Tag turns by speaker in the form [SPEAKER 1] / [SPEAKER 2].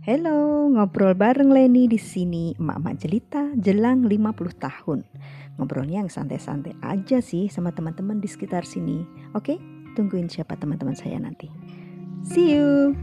[SPEAKER 1] Hello, ngobrol bareng Leni di sini, emak-emak jelita jelang 50 tahun. Ngobrolnya yang santai-santai aja sih sama teman-teman di sekitar sini. Oke, tungguin siapa teman-teman saya nanti. See you.